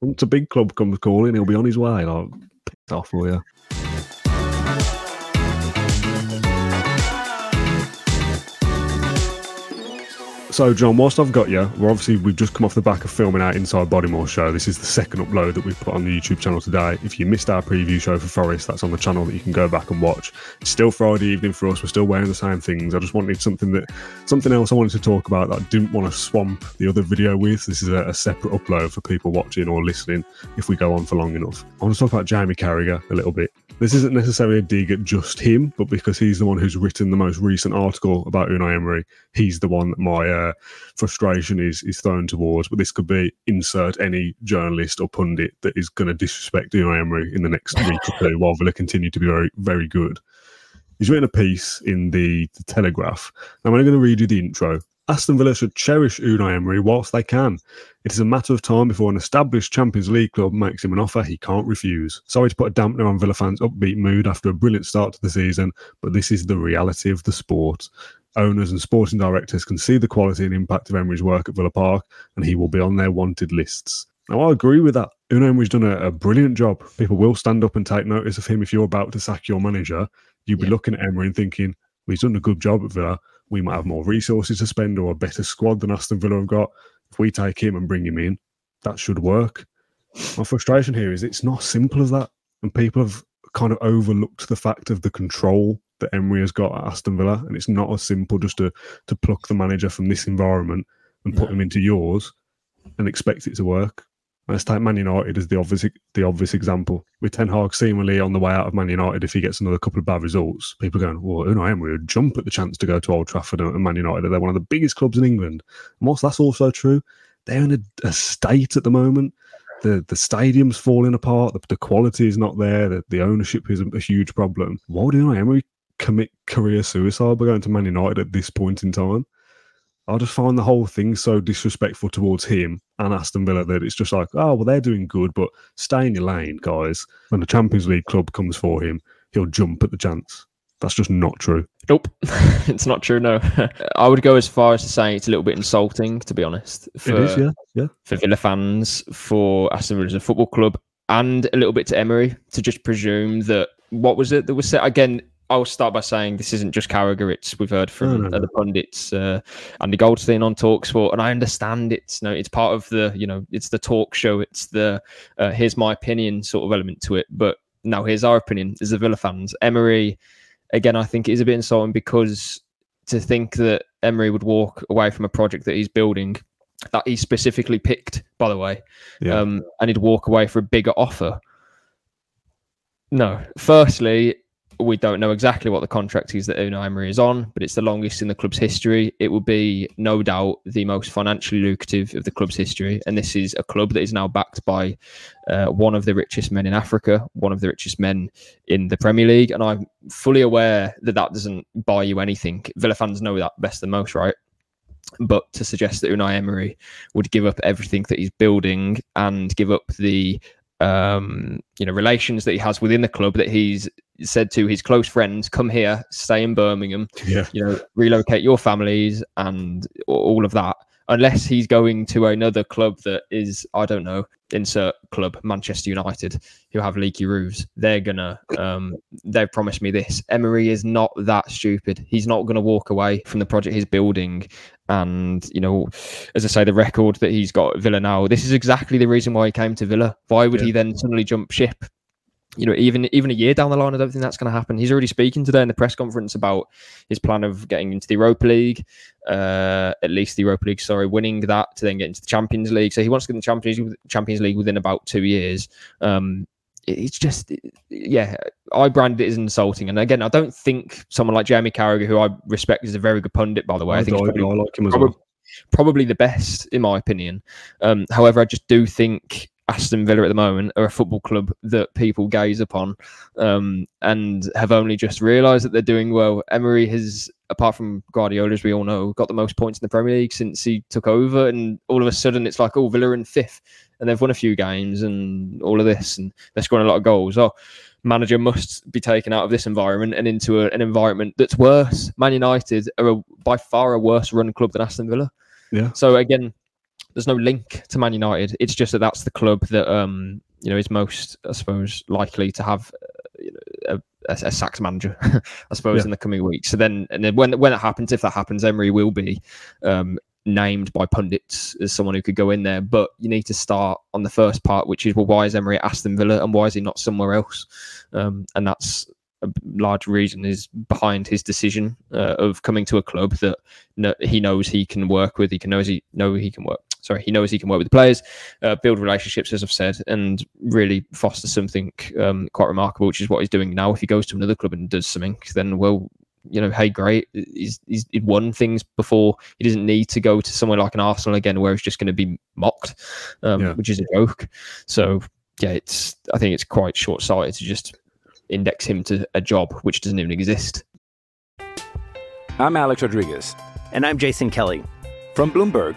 Once a big club comes calling, he'll be on his way. Like, pissed off for you. So, John, whilst I've got you, we're obviously we've just come off the back of filming our Inside Bodymore show. This is the second upload that we've put on the YouTube channel today. If you missed our preview show for Forest, that's on the channel that you can go back and watch. It's still Friday evening for us. We're still wearing the same things. I just wanted something that something else I wanted to talk about that I didn't want to swamp the other video with. This is a, a separate upload for people watching or listening if we go on for long enough. I want to talk about Jamie Carragher a little bit. This isn't necessarily a dig at just him, but because he's the one who's written the most recent article about Unai Emery, he's the one that my uh, frustration is is thrown towards. But this could be insert any journalist or pundit that is going to disrespect Unai Emery in the next week or two while Villa continue to be very very good. He's written a piece in the, the Telegraph. I'm only going to read you the intro. Aston Villa should cherish Unai Emery whilst they can. It is a matter of time before an established Champions League club makes him an offer he can't refuse. Sorry to put a dampener on Villa fans' upbeat mood after a brilliant start to the season, but this is the reality of the sport. Owners and sporting directors can see the quality and impact of Emery's work at Villa Park, and he will be on their wanted lists. Now, I agree with that. Unai Emery's done a, a brilliant job. People will stand up and take notice of him if you're about to sack your manager. You'll be looking at Emery and thinking, well, he's done a good job at Villa. We might have more resources to spend or a better squad than Aston Villa have got. If we take him and bring him in, that should work. My frustration here is it's not simple as that. And people have kind of overlooked the fact of the control that Emery has got at Aston Villa. And it's not as simple just to, to pluck the manager from this environment and put him into yours and expect it to work. Let's take Man United as the obvious the obvious example. With Ten Hag seemingly on the way out of Man United, if he gets another couple of bad results, people are going, "Well, Unai Emery would jump at the chance to go to Old Trafford and Man United. They're one of the biggest clubs in England." And whilst that's also true, they're in a, a state at the moment. The the stadium's falling apart. The, the quality is not there. The, the ownership is a, a huge problem. Why would Unai Emery commit career suicide by going to Man United at this point in time? I just find the whole thing so disrespectful towards him and Aston Villa that it's just like, oh, well, they're doing good, but stay in your lane, guys. When the Champions League club comes for him, he'll jump at the chance. That's just not true. Nope, it's not true. No, I would go as far as to say it's a little bit insulting, to be honest. For, it is, yeah, yeah. for Villa fans, for Aston Villa as a football club, and a little bit to Emery to just presume that what was it that was said again. I'll start by saying this isn't just Carragher. It's we've heard from No, no, other pundits, uh, Andy Goldstein on Talksport, and I understand it's no, it's part of the you know it's the talk show. It's the uh, here's my opinion sort of element to it. But now here's our opinion as the Villa fans. Emery, again, I think it is a bit insulting because to think that Emery would walk away from a project that he's building that he specifically picked, by the way, Yeah. um, and he'd walk away for a bigger offer. No, firstly, we don't know exactly what the contract is that Unai Emery is on, but it's the longest in the club's history. It will be no doubt the most financially lucrative of the club's history, and this is a club that is now backed by uh, one of the richest men in Africa, one of the richest men in the Premier League, and I'm fully aware that that doesn't buy you anything. Villa fans know that best than most, right? But to suggest that Unai Emery would give up everything that he's building and give up the um, you know relations that he has within the club that he's said to his close friends, "Come here, stay in Birmingham, Yeah. you know, relocate your families and all of that." Unless he's going to another club that is, I don't know, insert club, Manchester United, who have leaky roofs, they're gonna, um, they've promised me this. Emery is not that stupid. He's not gonna walk away from the project he's building And you know, as I say, the record that he's got at Villa now, this is exactly the reason why he came to Villa. Why would Yeah. he then suddenly jump ship? You know, even even a year down the line, I don't think that's going to happen. He's already speaking today in the press conference about his plan of getting into the Europa League, uh, at least the Europa League. Sorry, winning that to then get into the Champions League. So he wants to get in the Champions Champions League within about two years. Um, it's just, yeah, I branded it as insulting. And again, I don't think someone like Jeremy Carragher, who I respect, is a very good pundit, by the way. I, think he's probably, I like him as probably, well. probably the best, in my opinion. Um, however, I just do think Aston Villa at the moment are a football club that people gaze upon um, and have only just realised that they're doing well. Emery has, apart from Guardiola, as we all know, got the most points in the Premier League since he took over. And all of a sudden, it's like, oh, Villa in fifth, and they've won a few games and all of this, and they're scoring a lot of goals. Oh, manager must be taken out of this environment and into a, an environment that's worse. Man United are a, by far a worse run club than Aston Villa. Yeah. So again, there's no link to Man United. It's just that that's the club that um you know is most, I suppose, likely to have uh, you know, a, a, a sacked manager, I suppose, Yeah. in the coming weeks. So then, and then when when it happens, if that happens, Emery will be um named by pundits as someone who could go in there. But you need to start on the first part, which is well, why is Emery at Aston Villa and why is he not somewhere else? Um, and that's a large reason is behind his decision uh, of coming to a club that kn- he knows he can work with. He can knows he know he can work. Sorry, he knows he can work with the players, uh, build relationships, as I've said, and really foster something um, quite remarkable, which is what he's doing now. If he goes to another club and does something, then well, you know, hey, great. He's, he's he'd won things before. He doesn't need to go to somewhere like an Arsenal again, where he's just going to be mocked, um, Yeah. which is a joke. So yeah, it's I think it's quite short sighted to just index him to a job which doesn't even exist. I'm Alex Rodriguez. And I'm Jason Kelly. From Bloomberg,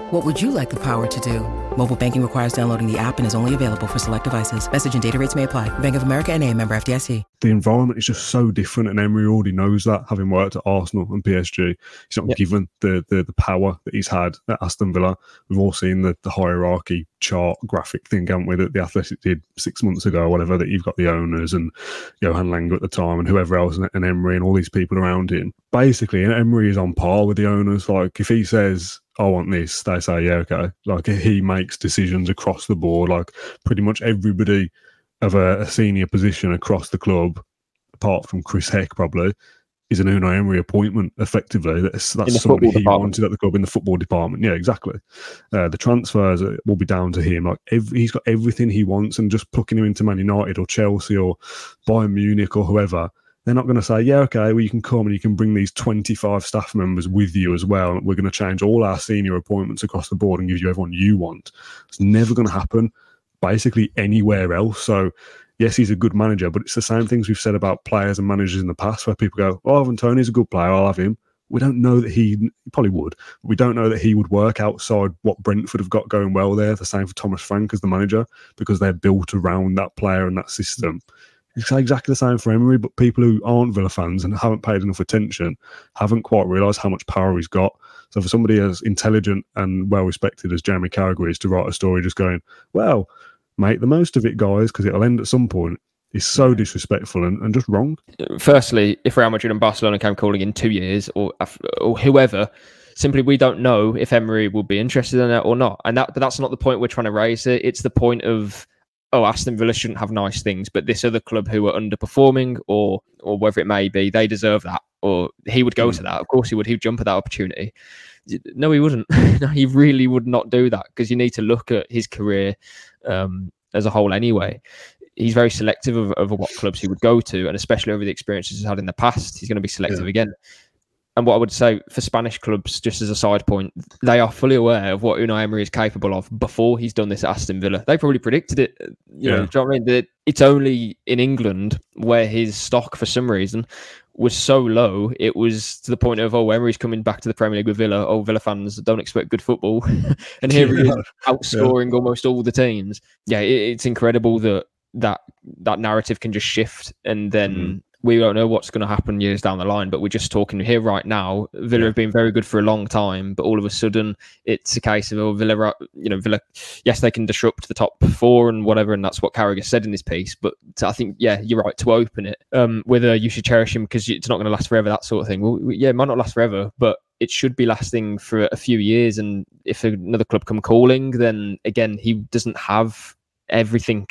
What would you like the power to do? Mobile banking requires downloading the app and is only available for select devices. Message and data rates may apply. Bank of America and a member FDIC. the environment is just so different, and Emery already knows that, having worked at Arsenal and PSG. He's not Yep. given the, the the power that he's had at Aston Villa. We've all seen the, the hierarchy chart graphic thing, haven't we, that the Athletic did six months ago or whatever, that you've got the owners and Johan Lange at the time and whoever else, and, and Emery and all these people around him. Basically, and Emery is on par with the owners. Like, if he says, I want this, they say, yeah, okay. Like, he makes decisions across the board. Like, pretty much everybody of a, a senior position across the club, apart from Chris Heck, probably, is an Unai Emery appointment. Effectively, that's that's somebody he department. wanted at the club in the football department. Yeah, exactly. Uh, the transfers uh, will be down to him. Like every, he's got everything he wants, and just plucking him into Man United or Chelsea or Bayern Munich or whoever. They're not going to say, yeah, okay, well, you can come and you can bring these 25 staff members with you as well. We're going to change all our senior appointments across the board and give you everyone you want. It's never going to happen basically anywhere else. So, yes, he's a good manager, but it's the same things we've said about players and managers in the past where people go, oh, Ivan Toney's a good player, I'll have him. We don't know that he, he probably would. We don't know that he would work outside what Brentford have got going well there. The same for Thomas Frank as the manager because they're built around that player and that system. It's exactly the same for Emery, but people who aren't Villa fans and haven't paid enough attention haven't quite realised how much power he's got. So for somebody as intelligent and well respected as Jeremy Carragher is to write a story just going, well, make the most of it, guys, because it'll end at some point, is so disrespectful and, and just wrong. Firstly, if Real Madrid and Barcelona came calling in two years, or or whoever, simply we don't know if Emery will be interested in it or not, and that that's not the point we're trying to raise. It it's the point of oh Aston Villa shouldn't have nice things, but this other club who are underperforming or or whatever it may be, they deserve that, or he would go to that. Of course, he would. He'd jump at that opportunity. No, he wouldn't. no, he really would not do that because you need to look at his career um, as a whole anyway. he's very selective of, of what clubs he would go to, and especially over the experiences he's had in the past, he's going to be selective yeah. again. And what I would say for Spanish clubs, just as a side point, they are fully aware of what Unai Emery is capable of before he's done this at Aston Villa. They probably predicted it. You yeah. know, you know I mean? That it's only in England where his stock, for some reason, was so low. It was to the point of, oh, Emery's coming back to the Premier League with Villa. Oh, Villa fans don't expect good football, and here yeah. he is outscoring yeah. almost all the teams. Yeah, it, it's incredible that that that narrative can just shift and then. Mm we don't know what's going to happen years down the line, but we're just talking here right now. Villa have been very good for a long time, but all of a sudden it's a case of oh, Villa, you know, Villa. Yes, they can disrupt the top four and whatever, and that's what Carragher said in this piece. But I think, yeah, you're right to open it. Um, whether you should cherish him because it's not going to last forever, that sort of thing. Well, yeah, it might not last forever, but it should be lasting for a few years. And if another club come calling, then again, he doesn't have everything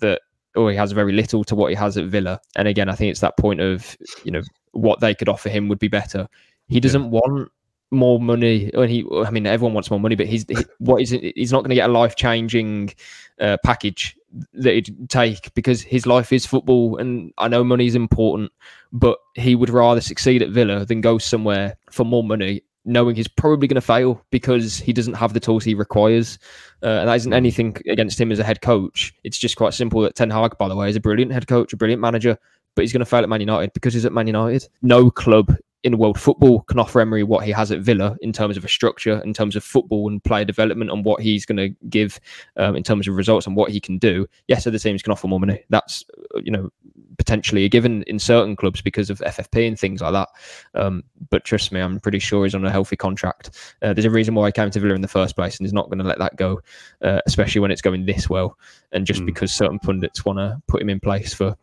that or he has very little to what he has at Villa. And again, I think it's that point of you know what they could offer him would be better. He doesn't yeah. want more money. When he, I mean, everyone wants more money, but he's he, what is it? He's not going to get a life changing uh, package that he'd take because his life is football. And I know money is important, but he would rather succeed at Villa than go somewhere for more money knowing he's probably going to fail because he doesn't have the tools he requires. Uh, and that isn't hmm. anything against him as a head coach. It's just quite simple that Ten Hag, by the way, is a brilliant head coach, a brilliant manager, but he's going to fail at Man United because he's at Man United. No club in world football can offer Emery what he has at Villa in terms of a structure, in terms of football and player development, and what he's going to give um, in terms of results and what he can do. Yes, other teams can offer more money. That's you know potentially given in certain clubs because of FFP and things like that. Um, but trust me, I'm pretty sure he's on a healthy contract. Uh, there's a reason why he came to Villa in the first place, and he's not going to let that go, uh, especially when it's going this well. And just mm. because certain pundits want to put him in place for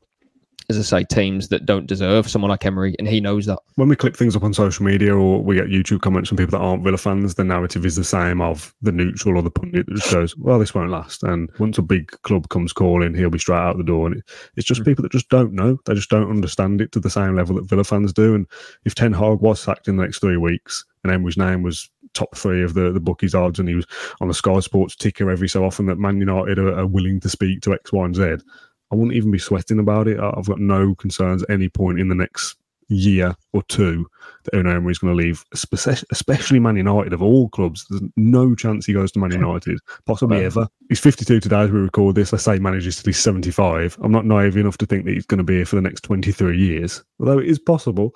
as I say, teams that don't deserve someone like Emery, and he knows that. When we clip things up on social media or we get YouTube comments from people that aren't Villa fans, the narrative is the same of the neutral or the pundit that just goes, "Well, this won't last." And once a big club comes calling, he'll be straight out the door. And it, it's just mm people that just don't know; they just don't understand it to the same level that Villa fans do. And if Ten Hag was sacked in the next three weeks, and Emery's name was top three of the, the bookies odds, and he was on the Sky Sports ticker every so often that Man United are, are willing to speak to X, Y, and Z I wouldn't even be sweating about it. I've got no concerns at any point in the next year or two that Unai Emery is going to leave, especially Man United of all clubs. There's no chance he goes to Man United, possibly ever. He's 52 today as we record this. I say manages to be 75. I'm not naive enough to think that he's going to be here for the next 23 years, although it is possible.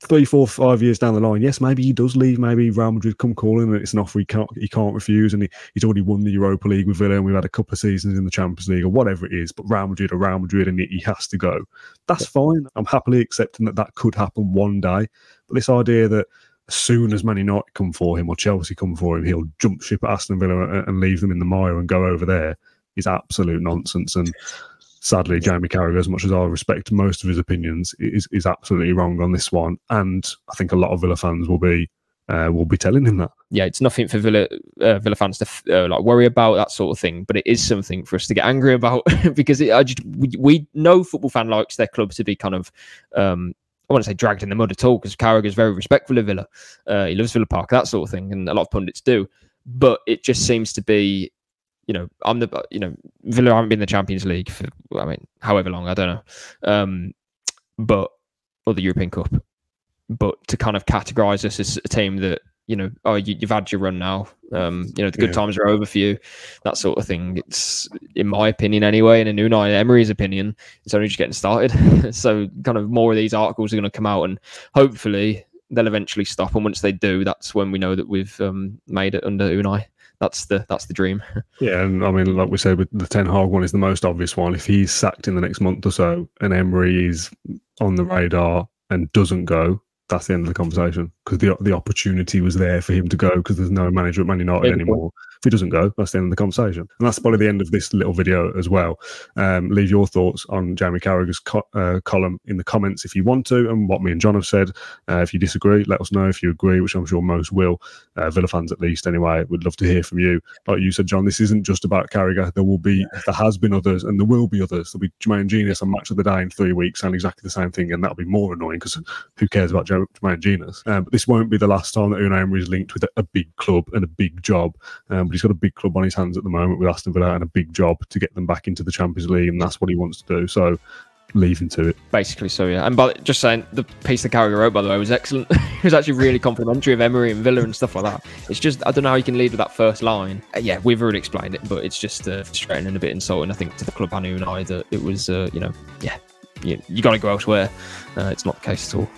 Three, four, five years down the line, yes, maybe he does leave. Maybe Real Madrid come calling, and it's an offer he can't he can't refuse. And he, he's already won the Europa League with Villa, and we've had a couple of seasons in the Champions League or whatever it is. But Real Madrid or Real Madrid, and he has to go. That's fine. I'm happily accepting that that could happen one day. But this idea that as soon as Man United come for him or Chelsea come for him, he'll jump ship at Aston Villa and leave them in the mire and go over there is absolute nonsense. And sadly, Jamie Carragher, as much as I respect most of his opinions, is is absolutely wrong on this one. And I think a lot of Villa fans will be uh, will be telling him that. Yeah, it's nothing for Villa uh, Villa fans to uh, like worry about that sort of thing, but it is something for us to get angry about because it, I just we, we know football fan likes their club to be kind of. Um, I want to say dragged in the mud at all because Carragher is very respectful of Villa. Uh, he loves Villa Park, that sort of thing, and a lot of pundits do. But it just seems to be you know, I'm the you know Villa haven't been in the Champions League for I mean however long I don't know, um, but or the European Cup, but to kind of categorise us as a team that you know, oh, you, have had your run now. Um, you know, the good yeah. times are over for you, that sort of thing. It's, in my opinion, anyway, and in Unai Emery's opinion, it's only just getting started. so, kind of more of these articles are going to come out, and hopefully, they'll eventually stop. And once they do, that's when we know that we've um, made it under Unai. That's the that's the dream. yeah, and I mean, like we said, with the Ten Hag one is the most obvious one. If he's sacked in the next month or so, and Emery is on the radar and doesn't go, that's the end of the conversation because the the opportunity was there for him to go because there's no manager at Man United anymore. If he doesn't go, that's the end of the conversation. And that's probably the end of this little video as well. Um, leave your thoughts on Jamie Carragher's co- uh, column in the comments if you want to, and what me and John have said. Uh, if you disagree, let us know. If you agree, which I'm sure most will, uh, Villa fans at least anyway, would love to hear from you. Like you said, John, this isn't just about Carragher. There will be, there has been others, and there will be others. There'll be Jermaine Jenas on Match of the Day in three weeks saying exactly the same thing, and that'll be more annoying because who cares about Jermaine Jenas? Um, but this won't be the last time that Unai Emery is linked with a, a big club and a big job. Um, but he's got a big club on his hands at the moment with Aston Villa and a big job to get them back into the Champions League, and that's what he wants to do. So leave him to it. Basically, so yeah. And but just saying, the piece that Carragher wrote, by the way, was excellent. it was actually really complimentary of Emery and Villa and stuff like that. It's just I don't know how you can lead with that first line. Uh, yeah, we've already explained it, but it's just uh, frustrating and a bit insulting. I think to the club and Unai that it was, uh, you know, yeah, you, you got to go elsewhere. Uh, it's not the case at all.